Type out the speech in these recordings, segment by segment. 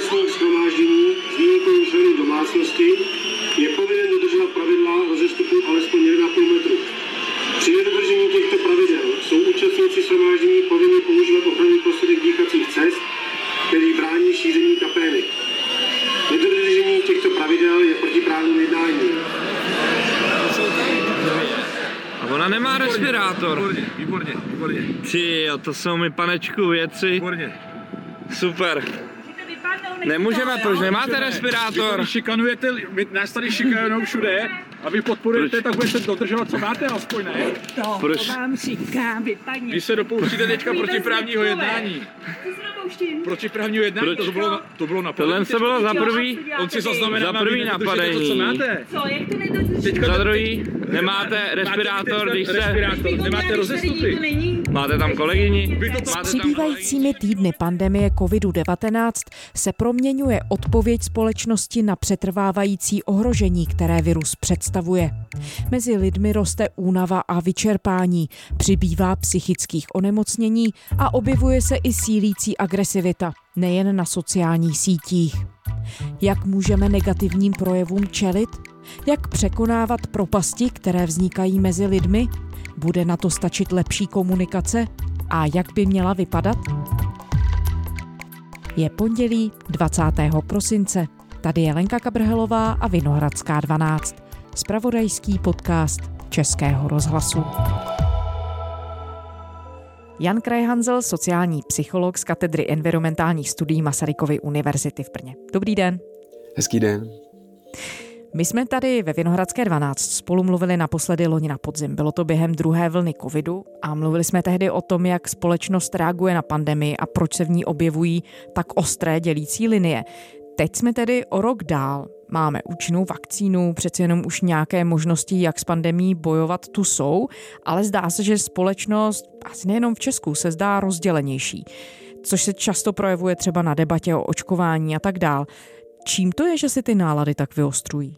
účastník schromáždění s výjimkou členů domácnosti je povinen dodržovat pravidla rozestupu alespoň 1,5 metru. Při nedodržení těchto pravidel jsou účastníci shromáždění povinni používat ochranný prostředek dýchacích cest, který brání šíření kapének. Nedodržení těchto pravidel je protiprávním jednání. A ona nemá respirátor. Výborně, výborně, výborně, Ty to jsou mi panečku věci. výborně. Super. Nemůžeme, proč nemáte respirátor? Vy šikanujete, vy nás tady šikanují všude a vy podporujete, Proč? tak budete dodržovat, co máte aspoň, ne? To Proč? vám říkám, vy paní. Vy se dopouštíte teďka protiprávního jednání. Dopouštím? Protiprávního jednání, Proč? to bylo na, to bylo na Tohle se bylo za prvý, On si zaznamená, Za na prvý vy nedodržujete to, co napadení. máte. Co, jak to nedodržíte? Teďka za druhý, nemáte respirátor, když se... Respirátor, nemáte rozestupy. Máte tam kolegyni? Vy to S Máte tam přibývajícími týdny pandemie COVID-19 se proměňuje odpověď společnosti na přetrvávající ohrožení, které virus představuje. Mezi lidmi roste únava a vyčerpání, přibývá psychických onemocnění a objevuje se i sílící agresivita, nejen na sociálních sítích. Jak můžeme negativním projevům čelit? Jak překonávat propasti, které vznikají mezi lidmi? Bude na to stačit lepší komunikace? A jak by měla vypadat? Je pondělí 20. prosince. Tady je Lenka Kabrhelová a Vinohradská 12. Spravodajský podcast Českého rozhlasu. Jan Krajhanzel, sociální psycholog z katedry environmentálních studií Masarykovy univerzity v Brně. Dobrý den. Hezký den. My jsme tady ve Vinohradské 12 spolu mluvili naposledy loni na podzim. Bylo to během druhé vlny covidu a mluvili jsme tehdy o tom, jak společnost reaguje na pandemii a proč se v ní objevují tak ostré dělící linie. Teď jsme tedy o rok dál. Máme účinnou vakcínu, přeci jenom už nějaké možnosti, jak s pandemí bojovat, tu jsou, ale zdá se, že společnost, asi nejenom v Česku, se zdá rozdělenější, což se často projevuje třeba na debatě o očkování a tak dál. Čím to je, že si ty nálady tak vyostrují?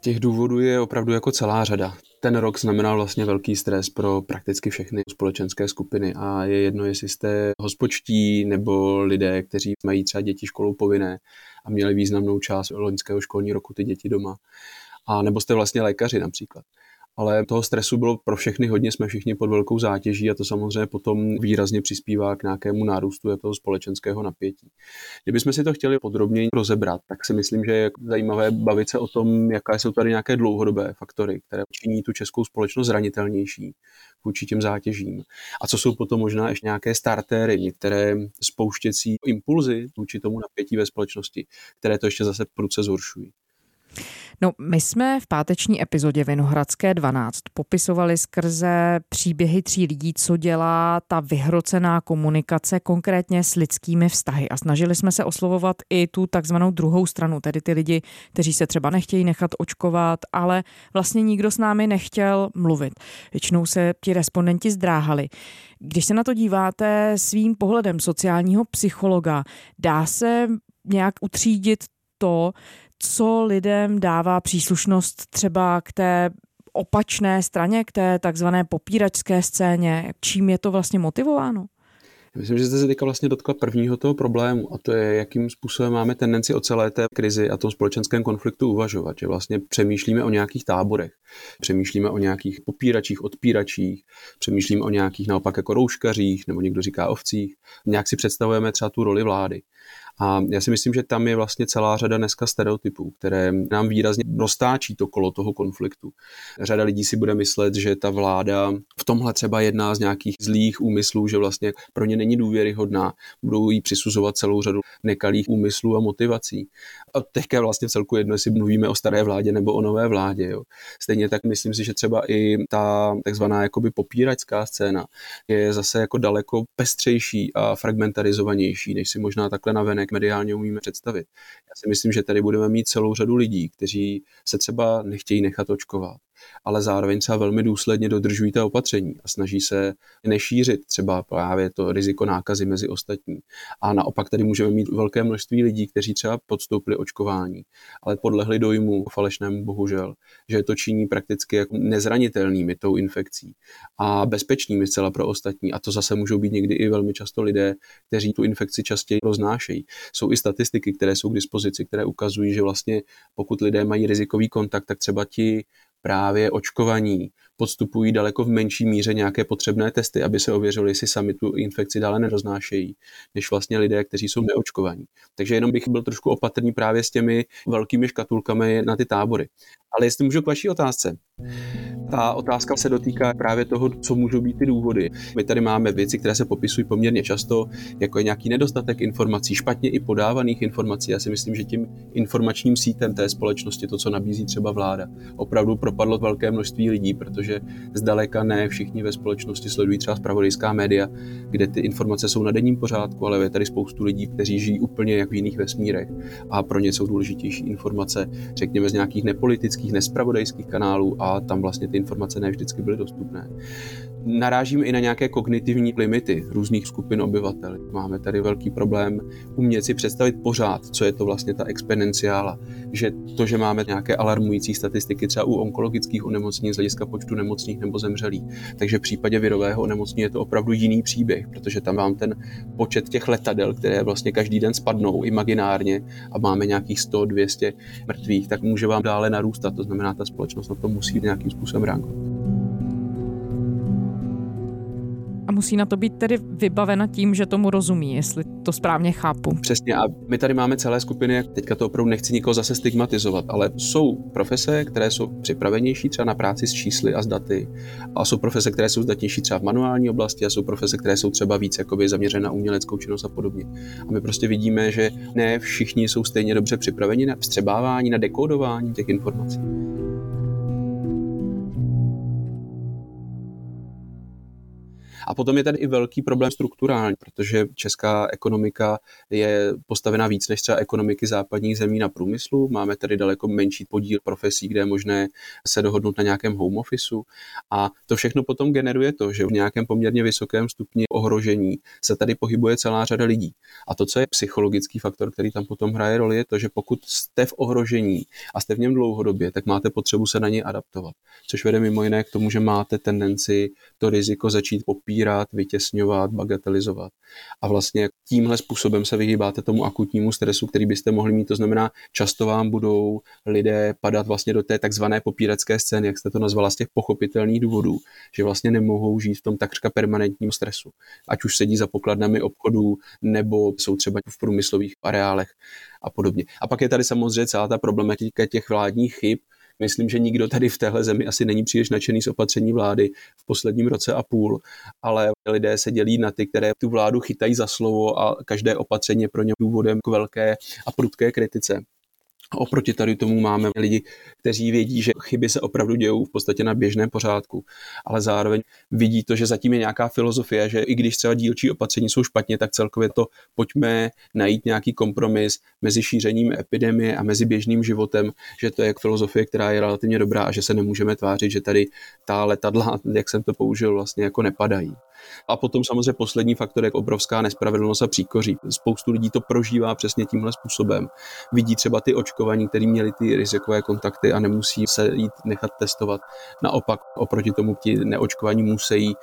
Těch důvodů je opravdu jako celá řada. Ten rok znamenal vlastně velký stres pro prakticky všechny společenské skupiny a je jedno, jestli jste hospočtí nebo lidé, kteří mají třeba děti školou povinné a měli významnou část loňského školního roku ty děti doma. A nebo jste vlastně lékaři například. Ale toho stresu bylo pro všechny hodně, jsme všichni pod velkou zátěží a to samozřejmě potom výrazně přispívá k nějakému nárůstu toho společenského napětí. Kdybychom si to chtěli podrobněji rozebrat, tak si myslím, že je zajímavé bavit se o tom, jaké jsou tady nějaké dlouhodobé faktory, které činí tu českou společnost zranitelnější vůči těm zátěžím. A co jsou potom možná ještě nějaké startéry, některé spouštěcí impulzy vůči tomu napětí ve společnosti, které to ještě zase pruce zhoršují. No, my jsme v páteční epizodě Vinohradské 12 popisovali skrze příběhy tří lidí, co dělá ta vyhrocená komunikace konkrétně s lidskými vztahy. A snažili jsme se oslovovat i tu takzvanou druhou stranu, tedy ty lidi, kteří se třeba nechtějí nechat očkovat, ale vlastně nikdo s námi nechtěl mluvit. Většinou se ti respondenti zdráhali. Když se na to díváte svým pohledem sociálního psychologa, dá se nějak utřídit to, co lidem dává příslušnost třeba k té opačné straně, k té takzvané popíračské scéně? Čím je to vlastně motivováno? Myslím, že jste se teďka vlastně dotkla prvního toho problému a to je, jakým způsobem máme tendenci o celé té krizi a tom společenském konfliktu uvažovat. Že vlastně přemýšlíme o nějakých táborech, přemýšlíme o nějakých popíračích, odpíračích, přemýšlíme o nějakých naopak jako rouškařích, nebo někdo říká ovcích. Nějak si představujeme třeba tu roli vlády. A já si myslím, že tam je vlastně celá řada dneska stereotypů, které nám výrazně roztáčí to kolo toho konfliktu. Řada lidí si bude myslet, že ta vláda v tomhle třeba jedná z nějakých zlých úmyslů, že vlastně pro ně není důvěryhodná, budou jí přisuzovat celou řadu nekalých úmyslů a motivací. A teďka je vlastně celku jedno, jestli mluvíme o staré vládě nebo o nové vládě. Jo. Stejně tak myslím si, že třeba i ta takzvaná jakoby popíračská scéna je zase jako daleko pestřejší a fragmentarizovanější, než si možná takhle navenek mediálně umíme představit. Já si myslím, že tady budeme mít celou řadu lidí, kteří se třeba nechtějí nechat očkovat, ale zároveň třeba velmi důsledně dodržují ta opatření a snaží se nešířit třeba právě to riziko nákazy mezi ostatní. A naopak tady můžeme mít velké množství lidí, kteří třeba podstoupili očkování, ale podlehli dojmu falešnému bohužel, že to činí prakticky jako nezranitelnými tou infekcí a bezpečnými zcela pro ostatní. A to zase můžou být někdy i velmi často lidé, kteří tu infekci častěji roznášejí. Jsou i statistiky, které jsou k dispozici, které ukazují, že vlastně pokud lidé mají rizikový kontakt, tak třeba ti právě očkovaní podstupují daleko v menší míře nějaké potřebné testy, aby se ověřili, jestli sami tu infekci dále neroznášejí, než vlastně lidé, kteří jsou neočkovaní. Takže jenom bych byl trošku opatrný právě s těmi velkými škatulkami na ty tábory. Ale jestli můžu k vaší otázce. Ta otázka se dotýká právě toho, co můžou být ty důvody. My tady máme věci, které se popisují poměrně často, jako je nějaký nedostatek informací, špatně i podávaných informací. Já si myslím, že tím informačním sítem té společnosti, to, co nabízí třeba vláda, opravdu propadlo velké množství lidí, protože zdaleka ne všichni ve společnosti sledují třeba zpravodajská média, kde ty informace jsou na denním pořádku, ale je tady spoustu lidí, kteří žijí úplně jak v jiných vesmírech a pro ně jsou důležitější informace, řekněme, z nějakých nepolitických, nespravodajských kanálů a tam vlastně ty informace ne vždycky byly dostupné. Narážíme i na nějaké kognitivní limity různých skupin obyvatel. Máme tady velký problém umět si představit pořád, co je to vlastně ta exponenciála. Že to, že máme nějaké alarmující statistiky třeba u onkologických onemocnění z hlediska počtu nemocných nebo zemřelých. Takže v případě virového onemocnění je to opravdu jiný příběh, protože tam mám ten počet těch letadel, které vlastně každý den spadnou imaginárně a máme nějakých 100-200 mrtvých, tak může vám dále narůstat. To znamená, ta společnost na to musí nějakým způsobem reagovat. A musí na to být tedy vybavena tím, že tomu rozumí, jestli to správně chápu. Přesně a my tady máme celé skupiny, teďka to opravdu nechci nikoho zase stigmatizovat, ale jsou profese, které jsou připravenější třeba na práci s čísly a s daty a jsou profese, které jsou zdatnější třeba v manuální oblasti a jsou profese, které jsou třeba víc jakoby zaměřené na uměleckou činnost a podobně. A my prostě vidíme, že ne všichni jsou stejně dobře připraveni na vstřebávání, na dekodování těch informací. A potom je tady i velký problém strukturální, protože česká ekonomika je postavena víc než třeba ekonomiky západních zemí na průmyslu. Máme tady daleko menší podíl profesí, kde je možné se dohodnout na nějakém home officeu. A to všechno potom generuje to, že v nějakém poměrně vysokém stupni ohrožení se tady pohybuje celá řada lidí. A to, co je psychologický faktor, který tam potom hraje roli, je to, že pokud jste v ohrožení a jste v něm dlouhodobě, tak máte potřebu se na něj adaptovat. Což vede mimo jiné k tomu, že máte tendenci to riziko začít popírat popírat, vytěsňovat, bagatelizovat. A vlastně tímhle způsobem se vyhýbáte tomu akutnímu stresu, který byste mohli mít. To znamená, často vám budou lidé padat vlastně do té takzvané popíracké scény, jak jste to nazvala, z těch pochopitelných důvodů, že vlastně nemohou žít v tom takřka permanentním stresu. Ať už sedí za pokladnami obchodů, nebo jsou třeba v průmyslových areálech a podobně. A pak je tady samozřejmě celá ta problematika těch vládních chyb, Myslím, že nikdo tady v téhle zemi asi není příliš nadšený z opatření vlády v posledním roce a půl, ale lidé se dělí na ty, které tu vládu chytají za slovo a každé opatření je pro ně důvodem k velké a prudké kritice. Oproti tady tomu máme lidi, kteří vědí, že chyby se opravdu dějou v podstatě na běžném pořádku, ale zároveň vidí to, že zatím je nějaká filozofie, že i když třeba dílčí opatření jsou špatně, tak celkově to pojďme najít nějaký kompromis mezi šířením epidemie a mezi běžným životem, že to je filozofie, která je relativně dobrá a že se nemůžeme tvářit, že tady ta letadla, jak jsem to použil, vlastně jako nepadají. A potom samozřejmě poslední faktor je obrovská nespravedlnost a příkoří. Spoustu lidí to prožívá přesně tímhle způsobem. Vidí třeba ty očkovaní, kteří měli ty rizikové kontakty a nemusí se jít nechat testovat. Naopak oproti tomu ti neočkovaní musí.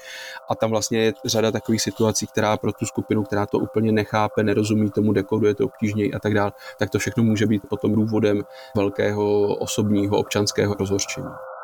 A tam vlastně je řada takových situací, která pro tu skupinu, která to úplně nechápe, nerozumí tomu, dekoduje to obtížněji a tak dále, tak to všechno může být potom důvodem velkého osobního občanského rozhořčení.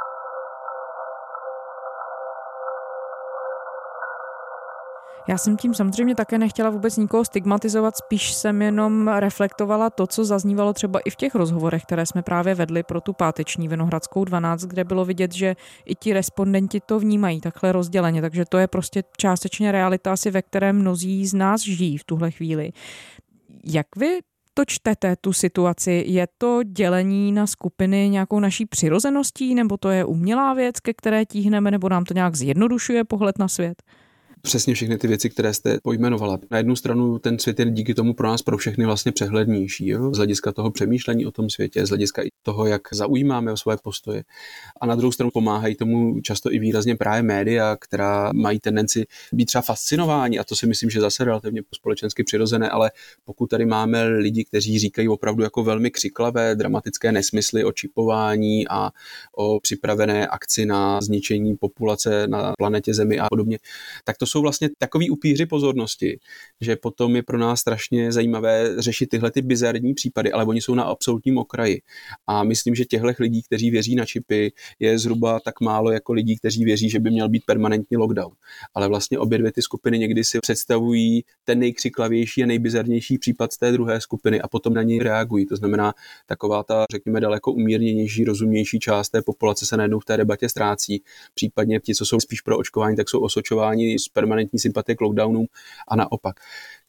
Já jsem tím samozřejmě také nechtěla vůbec nikoho stigmatizovat, spíš jsem jenom reflektovala to, co zaznívalo třeba i v těch rozhovorech, které jsme právě vedli pro tu páteční Vinohradskou 12, kde bylo vidět, že i ti respondenti to vnímají takhle rozděleně, takže to je prostě částečně realita asi, ve které mnozí z nás žijí v tuhle chvíli. Jak vy to čtete, tu situaci? Je to dělení na skupiny nějakou naší přirozeností, nebo to je umělá věc, ke které tíhneme, nebo nám to nějak zjednodušuje pohled na svět? Přesně všechny ty věci, které jste pojmenovala. Na jednu stranu ten svět je díky tomu pro nás, pro všechny vlastně přehlednější, jo? z hlediska toho přemýšlení o tom světě, z hlediska i toho, jak zaujímáme o svoje postoje. A na druhou stranu pomáhají tomu často i výrazně právě média, která mají tendenci být třeba fascinováni, a to si myslím, že zase relativně společensky přirozené, ale pokud tady máme lidi, kteří říkají opravdu jako velmi křiklavé, dramatické nesmysly o čipování a o připravené akci na zničení populace na planetě Zemi a podobně, tak to jsou vlastně takový upíři pozornosti, že potom je pro nás strašně zajímavé řešit tyhle ty bizarní případy, ale oni jsou na absolutním okraji. A myslím, že těchto lidí, kteří věří na čipy, je zhruba tak málo jako lidí, kteří věří, že by měl být permanentní lockdown. Ale vlastně obě dvě ty skupiny někdy si představují ten nejkřiklavější a nejbizarnější případ z té druhé skupiny a potom na něj reagují. To znamená, taková ta, řekněme, daleko umírněnější, rozumnější část té populace se najednou v té debatě ztrácí. Případně ti, co jsou spíš pro očkování, tak jsou osočováni z permanentní sympatie k lockdownům a naopak.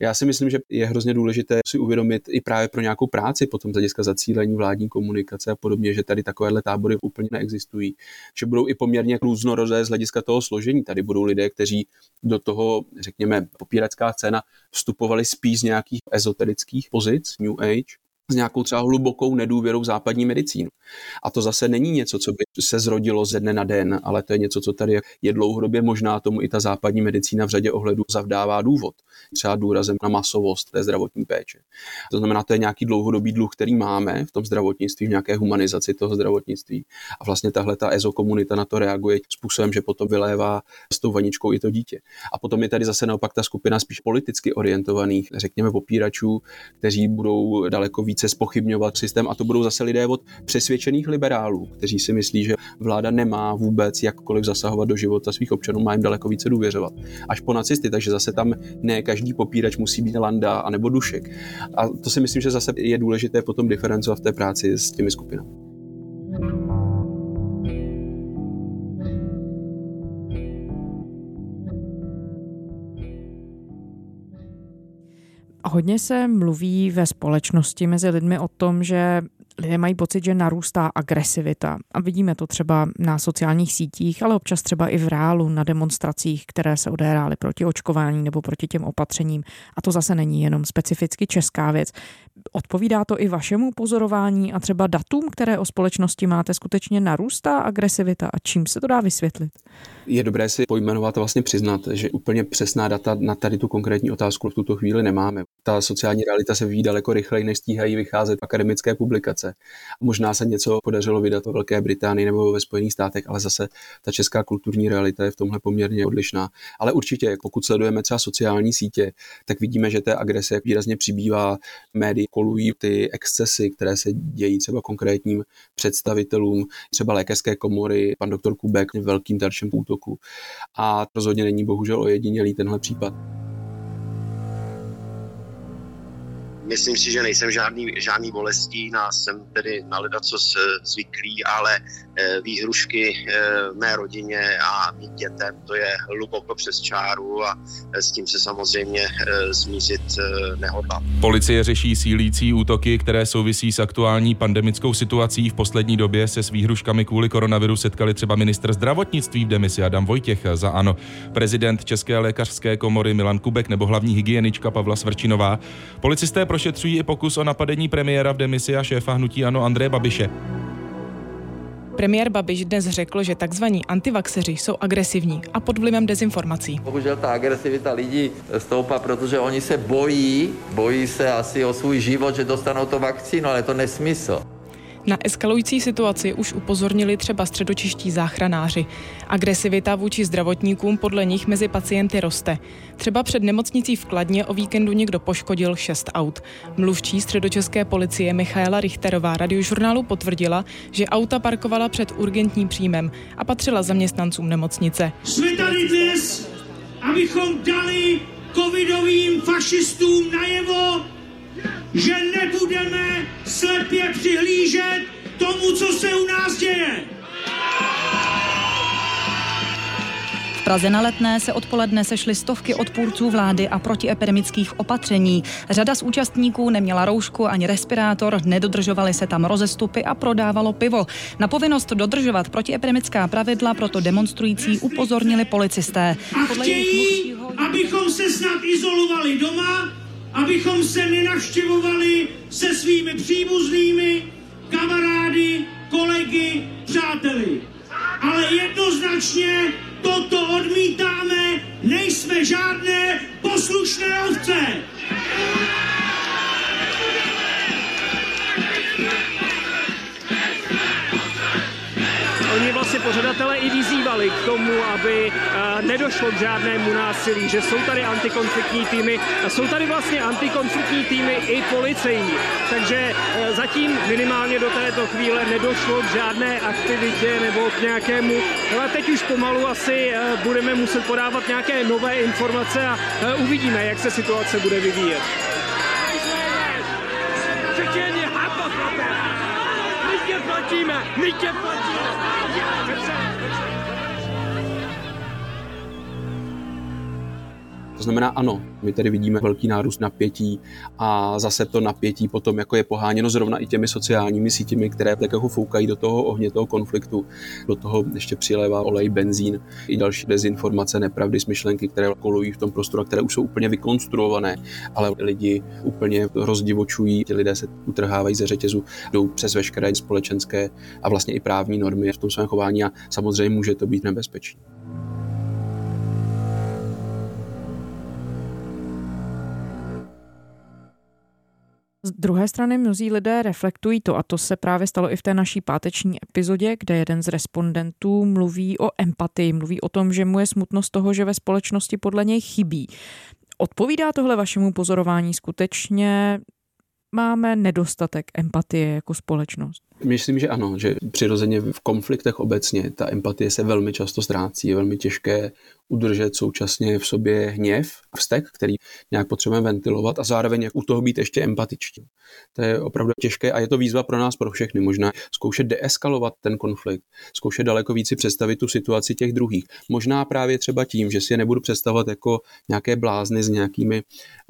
Já si myslím, že je hrozně důležité si uvědomit i právě pro nějakou práci, potom z hlediska zacílení vládní komunikace a podobně, že tady takovéhle tábory úplně neexistují. Že budou i poměrně různorodé z hlediska toho složení. Tady budou lidé, kteří do toho, řekněme, popíracká scéna vstupovali spíš z nějakých ezoterických pozic, New Age, s nějakou třeba hlubokou nedůvěrou v západní medicínu. A to zase není něco, co by se zrodilo ze dne na den, ale to je něco, co tady je dlouhodobě možná tomu i ta západní medicína v řadě ohledů zavdává důvod. Třeba důrazem na masovost té zdravotní péče. To znamená, to je nějaký dlouhodobý dluh, který máme v tom zdravotnictví, v nějaké humanizaci toho zdravotnictví. A vlastně tahle ta EZO komunita na to reaguje způsobem, že potom vylévá s tou vaničkou i to dítě. A potom je tady zase naopak ta skupina spíš politicky orientovaných, řekněme popíračů, kteří budou daleko více spochybňovat systém a to budou zase lidé od přesvědčených liberálů, kteří si myslí, že vláda nemá vůbec jakkoliv zasahovat do života svých občanů, má jim daleko více důvěřovat. Až po nacisty, takže zase tam ne každý popírač musí být Landa anebo Dušek. A to si myslím, že zase je důležité potom diferencovat v té práci s těmi skupinami. Hodně se mluví ve společnosti mezi lidmi o tom, že lidé mají pocit, že narůstá agresivita. A vidíme to třeba na sociálních sítích, ale občas třeba i v reálu na demonstracích, které se odehrály proti očkování nebo proti těm opatřením. A to zase není jenom specificky česká věc. Odpovídá to i vašemu pozorování a třeba datům, které o společnosti máte, skutečně narůstá agresivita a čím se to dá vysvětlit? Je dobré si pojmenovat a vlastně přiznat, že úplně přesná data na tady tu konkrétní otázku v tuto chvíli nemáme. Ta sociální realita se vyvíjí daleko rychleji, než stíhají vycházet akademické publikace. Možná se něco podařilo vydat ve Velké Británii nebo ve Spojených státech, ale zase ta česká kulturní realita je v tomhle poměrně odlišná. Ale určitě, pokud sledujeme třeba sociální sítě, tak vidíme, že té agrese výrazně přibývá. Médii kolují ty excesy, které se dějí třeba konkrétním představitelům, třeba lékařské komory, pan doktor Kubek velkým terčem útoku. A rozhodně není bohužel ojedinělý tenhle případ. Myslím si, že nejsem žádný, žádný bolestí, nás jsem tedy na co zvyklý, ale eh, výhrušky eh, mé rodině a mým dětem, to je hluboko přes čáru a eh, s tím se samozřejmě zmířit nehodlám. Policie řeší sílící útoky, které souvisí s aktuální pandemickou situací. V poslední době se s výhruškami kvůli koronaviru setkali třeba ministr zdravotnictví v demisi Adam Vojtěch za ANO, prezident České lékařské komory Milan Kubek nebo hlavní hygienička Pavla Svrčinová. Policisté prošetřují i pokus o napadení premiéra v demisi a šéfa hnutí Ano Andreje Babiše. Premiér Babiš dnes řekl, že tzv. antivaxeři jsou agresivní a pod vlivem dezinformací. Bohužel ta agresivita lidí stoupá, protože oni se bojí, bojí se asi o svůj život, že dostanou to vakcínu, ale je to nesmysl. Na eskalující situaci už upozornili třeba středočiští záchranáři. Agresivita vůči zdravotníkům podle nich mezi pacienty roste. Třeba před nemocnicí v Kladně o víkendu někdo poškodil šest aut. Mluvčí středočeské policie Michaela Richterová radiožurnálu potvrdila, že auta parkovala před urgentním příjmem a patřila zaměstnancům nemocnice. Jsme tady dnes, abychom dali covidovým fašistům najevo, že nebudeme slepě přihlížet tomu, co se u nás děje. V Praze na Letné se odpoledne sešly stovky odpůrců vlády a protiepidemických opatření. Řada z účastníků neměla roušku ani respirátor, nedodržovaly se tam rozestupy a prodávalo pivo. Na povinnost dodržovat protiepidemická pravidla proto demonstrující upozornili policisté. A chtějí, abychom se snad izolovali doma, abychom se nenavštěvovali se svými příbuznými, kamarády, kolegy, přáteli. Ale jednoznačně toto odmítáme, nejsme žádné poslušné ovce. Oni vlastně pořadatelé i vyzývali k tomu, aby eh, nedošlo k žádnému násilí, že jsou tady antikonfliktní týmy a jsou tady vlastně antikonfliktní týmy i policejní. Takže eh, zatím minimálně do této chvíle nedošlo k žádné aktivitě nebo k nějakému, ale teď už pomalu asi eh, budeme muset podávat nějaké nové informace a uvidíme, jak se situace bude vyvíjet. Čečeni, Mickey Fantine Mickey Fantine Comme To znamená ano, my tady vidíme velký nárůst napětí a zase to napětí potom jako je poháněno zrovna i těmi sociálními sítěmi, které tak jako foukají do toho ohně toho konfliktu. Do toho ještě přilévá olej, benzín, i další dezinformace, nepravdy, smyšlenky, které kolují v tom prostoru, které už jsou úplně vykonstruované, ale lidi úplně rozdivočují, ti lidé se utrhávají ze řetězu, jdou přes veškeré společenské a vlastně i právní normy v tom svém chování a samozřejmě může to být nebezpečné. Z druhé strany mnozí lidé reflektují to, a to se právě stalo i v té naší páteční epizodě, kde jeden z respondentů mluví o empatii, mluví o tom, že mu je smutno z toho, že ve společnosti podle něj chybí. Odpovídá tohle vašemu pozorování skutečně máme nedostatek empatie jako společnost? Myslím, že ano, že přirozeně v konfliktech obecně ta empatie se velmi často ztrácí. Je velmi těžké udržet současně v sobě hněv a vztek, který nějak potřebujeme ventilovat a zároveň jak u toho být ještě empatičtí. To je opravdu těžké a je to výzva pro nás, pro všechny. Možná zkoušet deeskalovat ten konflikt, zkoušet daleko více představit tu situaci těch druhých. Možná právě třeba tím, že si je nebudu představovat jako nějaké blázny s nějakými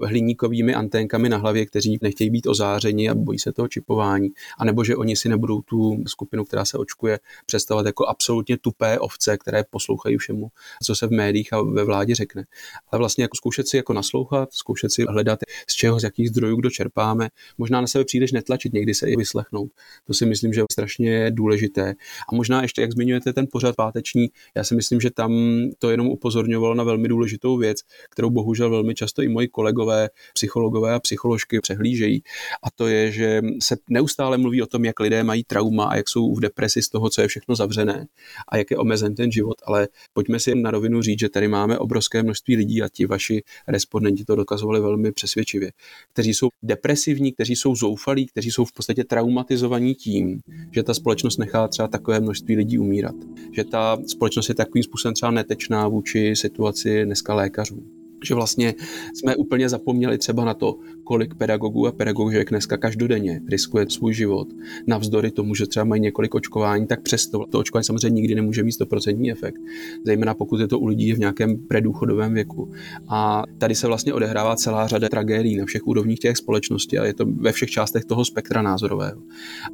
hliníkovými anténkami na hlavě, kteří nechtějí být ozářeni a bojí se toho čipování, anebo že oni si nebudou tu skupinu, která se očkuje, představovat jako absolutně tupé ovce, které poslouchají všemu, co se v médiích a ve vládě řekne. Ale vlastně jako zkoušet si jako naslouchat, zkoušet si hledat, z čeho, z jakých zdrojů kdo čerpáme, možná na sebe příliš netlačit, někdy se i vyslechnout. To si myslím, že je strašně důležité. A možná ještě, jak zmiňujete ten pořad páteční, já si myslím, že tam to jenom upozorňovalo na velmi důležitou věc, kterou bohužel velmi často i moji kolegové, psychologové a psycholožky přehlížejí. A to je, že se neustále mluví o tom, jak lidé mají trauma a jak jsou v depresi z toho, co je všechno zavřené a jak je omezen ten život. Ale pojďme si na rovinu říct, že tady máme obrovské množství lidí a ti vaši respondenti to dokazovali velmi přesvědčivě, kteří jsou depresivní, kteří jsou zoufalí, kteří jsou v podstatě traumatizovaní tím, že ta společnost nechá třeba takové množství lidí umírat. Že ta společnost je takovým způsobem třeba netečná vůči situaci dneska lékařů že vlastně jsme úplně zapomněli třeba na to, kolik pedagogů a pedagogů dneska každodenně riskuje svůj život. Navzdory tomu, že třeba mají několik očkování, tak přesto to očkování samozřejmě nikdy nemůže mít 100% efekt, zejména pokud je to u lidí v nějakém predůchodovém věku. A tady se vlastně odehrává celá řada tragédií na všech úrovních těch společností a je to ve všech částech toho spektra názorového.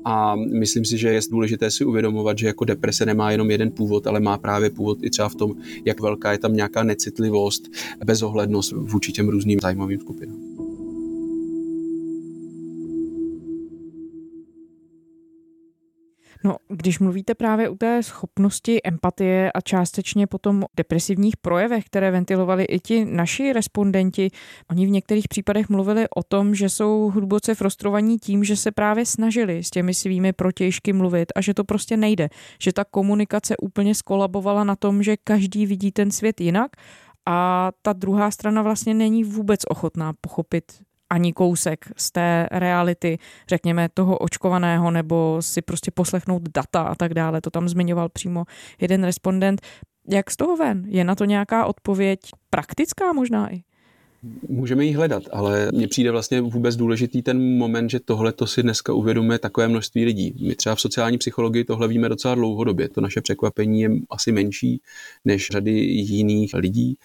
A myslím si, že je důležité si uvědomovat, že jako deprese nemá jenom jeden původ, ale má právě původ i třeba v tom, jak velká je tam nějaká necitlivost, bezohlednost vůči těm různým zájmovým skupinám. No, když mluvíte právě o té schopnosti empatie a částečně potom depresivních projevech, které ventilovali i ti naši respondenti, oni v některých případech mluvili o tom, že jsou hluboce frustrovaní tím, že se právě snažili s těmi svými protějšky mluvit a že to prostě nejde, že ta komunikace úplně skolabovala na tom, že každý vidí ten svět jinak a ta druhá strana vlastně není vůbec ochotná pochopit ani kousek z té reality, řekněme, toho očkovaného, nebo si prostě poslechnout data a tak dále. To tam zmiňoval přímo jeden respondent. Jak z toho ven? Je na to nějaká odpověď praktická možná i? Můžeme ji hledat, ale mně přijde vlastně vůbec důležitý ten moment, že tohle to si dneska uvědomuje takové množství lidí. My třeba v sociální psychologii tohle víme docela dlouhodobě. To naše překvapení je asi menší než řady jiných lidí,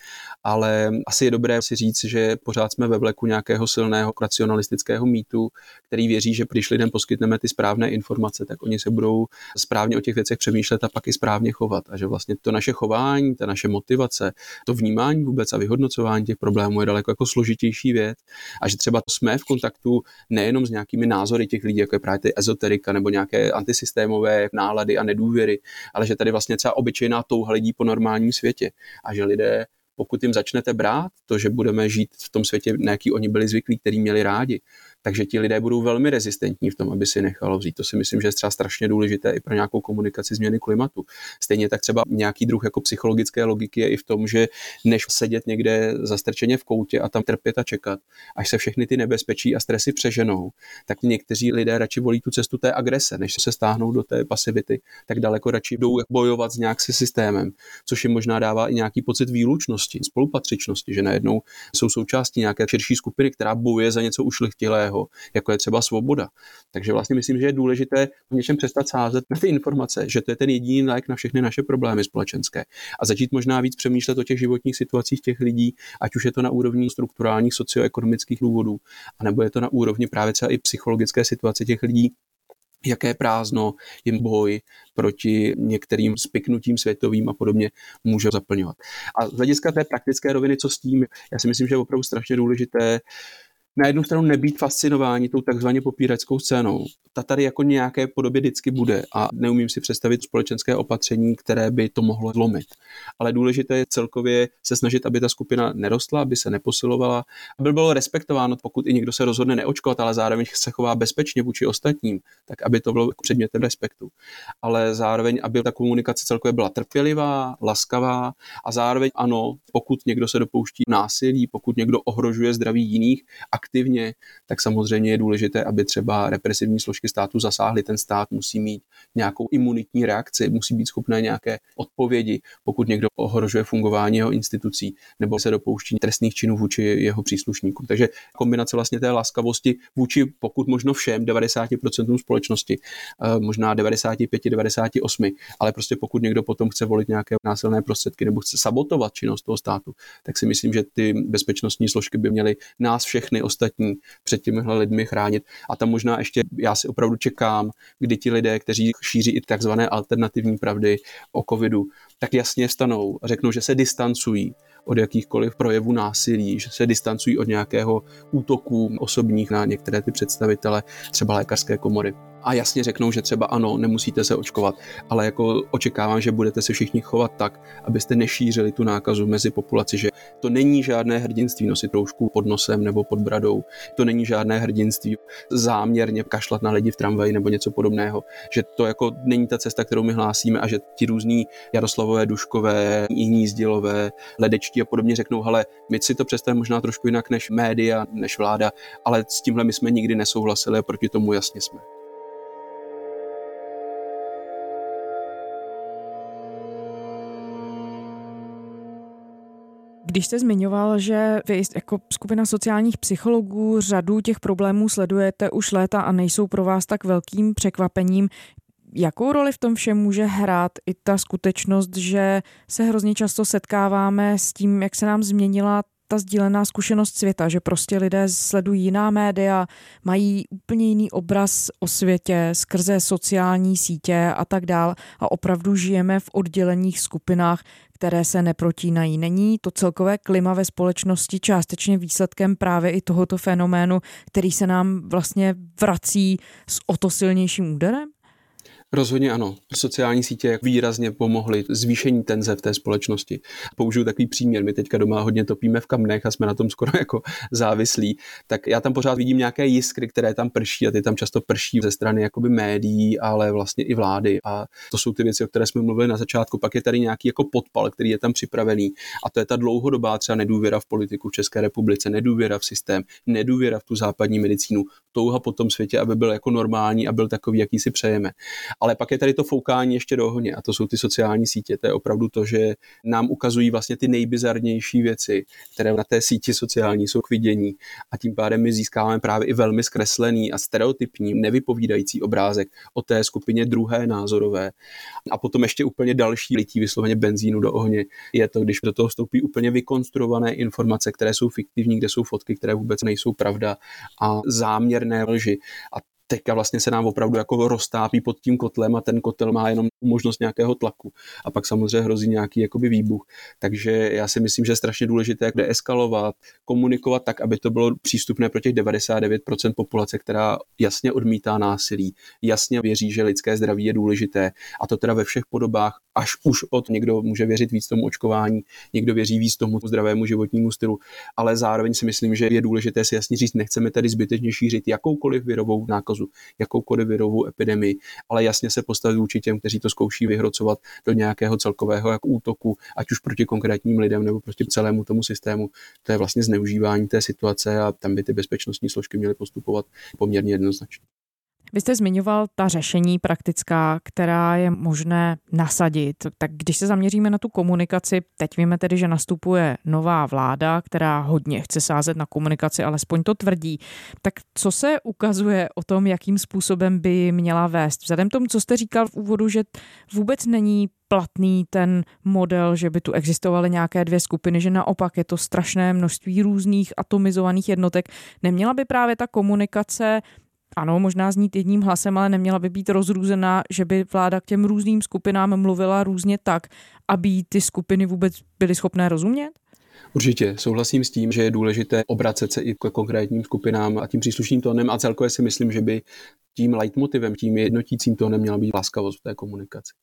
ale asi je dobré si říct, že pořád jsme ve vleku nějakého silného racionalistického mýtu, který věří, že když lidem poskytneme ty správné informace, tak oni se budou správně o těch věcech přemýšlet a pak i správně chovat. A že vlastně to naše chování, ta naše motivace, to vnímání vůbec a vyhodnocování těch problémů je daleko jako složitější věc. A že třeba jsme v kontaktu nejenom s nějakými názory těch lidí, jako je právě ty ezoterika nebo nějaké antisystémové nálady a nedůvěry, ale že tady vlastně třeba obyčejná touha lidí po normálním světě. A že lidé pokud jim začnete brát to, že budeme žít v tom světě, na jaký oni byli zvyklí, který měli rádi, takže ti lidé budou velmi rezistentní v tom, aby si nechalo vzít. To si myslím, že je třeba strašně důležité i pro nějakou komunikaci změny klimatu. Stejně tak třeba nějaký druh jako psychologické logiky je i v tom, že než sedět někde zastrčeně v koutě a tam trpět a čekat, až se všechny ty nebezpečí a stresy přeženou, tak někteří lidé radši volí tu cestu té agrese, než se stáhnou do té pasivity, tak daleko radši jdou bojovat s nějak se systémem, což jim možná dává i nějaký pocit výlučnosti, spolupatřičnosti, že najednou jsou součástí nějaké širší skupiny, která bojuje za něco ušlechtilého jiného, jako je třeba svoboda. Takže vlastně myslím, že je důležité o něčem přestat sázet na ty informace, že to je ten jediný lék na všechny naše problémy společenské. A začít možná víc přemýšlet o těch životních situacích těch lidí, ať už je to na úrovni strukturálních socioekonomických důvodů, anebo je to na úrovni právě třeba i psychologické situace těch lidí, jaké prázdno jim boj proti některým spiknutím světovým a podobně může zaplňovat. A z hlediska té praktické roviny, co s tím, já si myslím, že je opravdu strašně důležité na jednu stranu nebýt fascinováni tou takzvaně popíračskou scénou. Ta tady jako nějaké podobě vždycky bude a neumím si představit společenské opatření, které by to mohlo zlomit. Ale důležité je celkově se snažit, aby ta skupina nerostla, aby se neposilovala, aby bylo respektováno, pokud i někdo se rozhodne neočkovat, ale zároveň se chová bezpečně vůči ostatním, tak aby to bylo předmětem respektu. Ale zároveň, aby ta komunikace celkově byla trpělivá, laskavá a zároveň ano, pokud někdo se dopouští násilí, pokud někdo ohrožuje zdraví jiných a aktivně, tak samozřejmě je důležité, aby třeba represivní složky státu zasáhly. Ten stát musí mít nějakou imunitní reakci, musí být schopné nějaké odpovědi, pokud někdo ohrožuje fungování jeho institucí nebo se dopouští trestných činů vůči jeho příslušníkům. Takže kombinace vlastně té laskavosti vůči pokud možno všem 90% společnosti, eh, možná 95, 98, ale prostě pokud někdo potom chce volit nějaké násilné prostředky nebo chce sabotovat činnost toho státu, tak si myslím, že ty bezpečnostní složky by měly nás všechny ostatní před těmihle lidmi chránit. A tam možná ještě já si opravdu čekám, kdy ti lidé, kteří šíří i takzvané alternativní pravdy o covidu, tak jasně vstanou a řeknou, že se distancují od jakýchkoliv projevů násilí, že se distancují od nějakého útoku osobních na některé ty představitele, třeba lékařské komory a jasně řeknou, že třeba ano, nemusíte se očkovat, ale jako očekávám, že budete se všichni chovat tak, abyste nešířili tu nákazu mezi populaci, že to není žádné hrdinství nosit roušku pod nosem nebo pod bradou, to není žádné hrdinství záměrně kašlat na lidi v tramvaji nebo něco podobného, že to jako není ta cesta, kterou my hlásíme a že ti různí Jaroslavové, Duškové, jiní sdělové, ledečtí a podobně řeknou, hele, my si to představíme možná trošku jinak než média, než vláda, ale s tímhle my jsme nikdy nesouhlasili a proti tomu jasně jsme. Když jste zmiňoval, že vy jako skupina sociálních psychologů řadu těch problémů sledujete už léta a nejsou pro vás tak velkým překvapením, jakou roli v tom všem může hrát i ta skutečnost, že se hrozně často setkáváme s tím, jak se nám změnila ta sdílená zkušenost světa, že prostě lidé sledují jiná média, mají úplně jiný obraz o světě skrze sociální sítě a tak dál a opravdu žijeme v oddělených skupinách, které se neprotínají. Není to celkové klima ve společnosti částečně výsledkem právě i tohoto fenoménu, který se nám vlastně vrací s o to silnějším úderem? Rozhodně ano. Sociální sítě výrazně pomohly zvýšení tenze v té společnosti. Použiju takový příměr. My teďka doma hodně topíme v kamnech a jsme na tom skoro jako závislí. Tak já tam pořád vidím nějaké jiskry, které tam prší a ty tam často prší ze strany jakoby médií, ale vlastně i vlády. A to jsou ty věci, o které jsme mluvili na začátku. Pak je tady nějaký jako podpal, který je tam připravený. A to je ta dlouhodobá třeba nedůvěra v politiku v České republice, nedůvěra v systém, nedůvěra v tu západní medicínu, touha po tom světě, aby byl jako normální a byl takový, jaký si přejeme Ale pak je tady to foukání ještě do ohně a to jsou ty sociální sítě. To je opravdu to, že nám ukazují vlastně ty nejbizarnější věci, které na té síti sociální jsou k vidění a tím pádem my získáváme právě i velmi zkreslený a stereotypní, nevypovídající obrázek o té skupině druhé názorové. A potom ještě úplně další lití vysloveně benzínu do ohně je to, když do toho vstoupí úplně vykonstruované informace, které jsou fiktivní, kde jsou fotky, které vůbec nejsou pravda a záměrné lži. A teďka vlastně se nám opravdu jako roztápí pod tím kotlem a ten kotel má jenom možnost nějakého tlaku. A pak samozřejmě hrozí nějaký jakoby výbuch. Takže já si myslím, že je strašně důležité jak deeskalovat, komunikovat tak, aby to bylo přístupné pro těch 99% populace, která jasně odmítá násilí, jasně věří, že lidské zdraví je důležité. A to teda ve všech podobách, až už od někdo může věřit víc tomu očkování, někdo věří víc tomu zdravému životnímu stylu, ale zároveň si myslím, že je důležité si jasně říct, nechceme tady zbytečně šířit jakoukoliv virovou jakoukoliv virovou epidemii, ale jasně se postavit vůči těm, kteří to zkouší vyhrocovat do nějakého celkového jak útoku, ať už proti konkrétním lidem nebo proti celému tomu systému. To je vlastně zneužívání té situace a tam by ty bezpečnostní složky měly postupovat poměrně jednoznačně. Vy jste zmiňoval ta řešení praktická, která je možné nasadit. Tak když se zaměříme na tu komunikaci, teď víme tedy, že nastupuje nová vláda, která hodně chce sázet na komunikaci, alespoň to tvrdí. Tak co se ukazuje o tom, jakým způsobem by měla vést? Vzhledem tomu, co jste říkal v úvodu, že vůbec není platný ten model, že by tu existovaly nějaké dvě skupiny, že naopak je to strašné množství různých atomizovaných jednotek. Neměla by právě ta komunikace ano, možná znít jedním hlasem, ale neměla by být rozrůzená, že by vláda k těm různým skupinám mluvila různě tak, aby ty skupiny vůbec byly schopné rozumět? Určitě souhlasím s tím, že je důležité obracet se i k konkrétním skupinám a tím příslušným tónem a celkově si myslím, že by tím leitmotivem, tím jednotícím to neměla být láskavost v té komunikaci.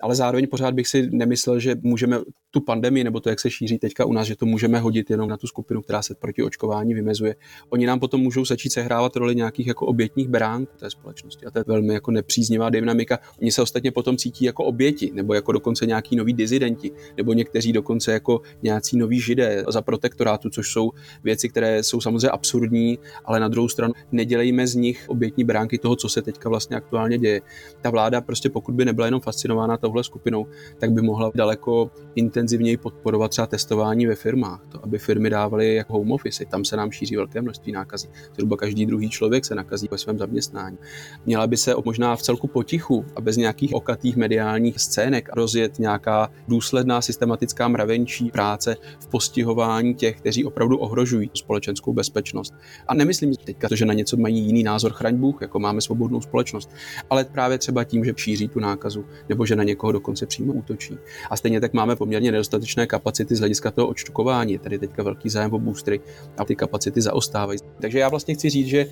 Ale zároveň pořád bych si nemyslel, že můžeme tu pandemii, nebo to, jak se šíří teďka u nás, že to můžeme hodit jenom na tu skupinu, která se proti očkování vymezuje. Oni nám potom můžou začít sehrávat roli nějakých jako obětních beránků té společnosti. A to je velmi jako nepříznivá dynamika. Oni se ostatně potom cítí jako oběti, nebo jako dokonce nějaký noví dizidenti, nebo někteří dokonce jako nějací noví židé za protektorátu, což jsou věci, které jsou samozřejmě absurdní, ale na druhou stranu nedělejme z nich obětní beránky toho, co se teďka vlastně aktuálně děje. Ta vláda prostě pokud by nebyla jenom fascinována touhle skupinou, tak by mohla daleko intenzivněji podporovat třeba testování ve firmách, to, aby firmy dávaly jako home office, tam se nám šíří velké množství nákazí. Zhruba každý druhý člověk se nakazí ve svém zaměstnání. Měla by se možná v celku potichu a bez nějakých okatých mediálních scének rozjet nějaká důsledná systematická mravenčí práce v postihování těch, kteří opravdu ohrožují společenskou bezpečnost. A nemyslím teďka že na něco mají jiný názor, chraň Bůh, jako máme svobodnou společnost, ale právě třeba tím, že šíří tu nákazu nebo že na někoho dokonce přímo útočí. A stejně tak máme poměrně nedostatečné kapacity z hlediska toho očkování. Tady teďka velký zájem o boostry a ty kapacity zaostávají. Takže já vlastně chci říct, že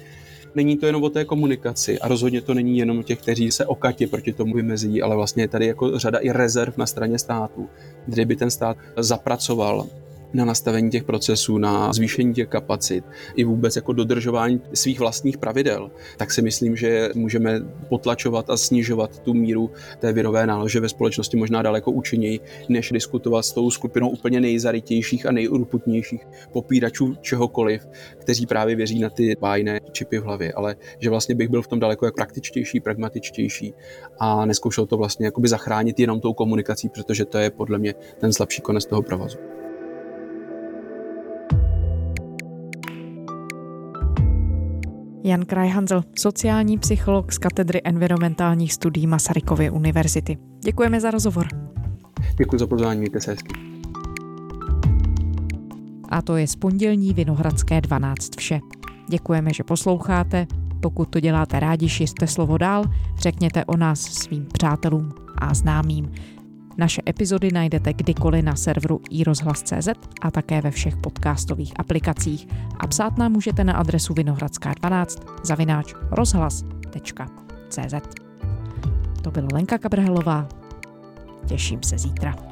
není to jenom o té komunikaci a rozhodně to není jenom o těch, kteří se okatě proti tomu vymezí, ale vlastně je tady jako řada i rezerv na straně státu, kde by ten stát zapracoval na nastavení těch procesů, na zvýšení těch kapacit i vůbec jako dodržování svých vlastních pravidel, tak si myslím, že můžeme potlačovat a snižovat tu míru té virové nálože ve společnosti možná daleko účinněji, než diskutovat s tou skupinou úplně nejzarytějších a nejurputnějších popíračů čehokoliv, kteří právě věří na ty bájné čipy v hlavě, ale že vlastně bych byl v tom daleko jak praktičtější, pragmatičtější a neskoušel to vlastně jakoby zachránit jenom tou komunikací, protože to je podle mě ten slabší konec toho provazu. Jan Krajhanzel, sociální psycholog z katedry environmentálních studií Masarykovy univerzity. Děkujeme za rozhovor. Děkuji za pozvání, mějte se hezky. A to je z pondělní Vinohradské 12 vše. Děkujeme, že posloucháte. Pokud to děláte rádi, šiřte slovo dál, řekněte o nás svým přátelům a známým. Naše epizody najdete kdykoliv na serveru iRozhlas.cz a také ve všech podcastových aplikacích. A psát nám můžete na adresu vinohradská12 zavináč rozhlas.cz To byla Lenka Kabrhelová. Těším se zítra.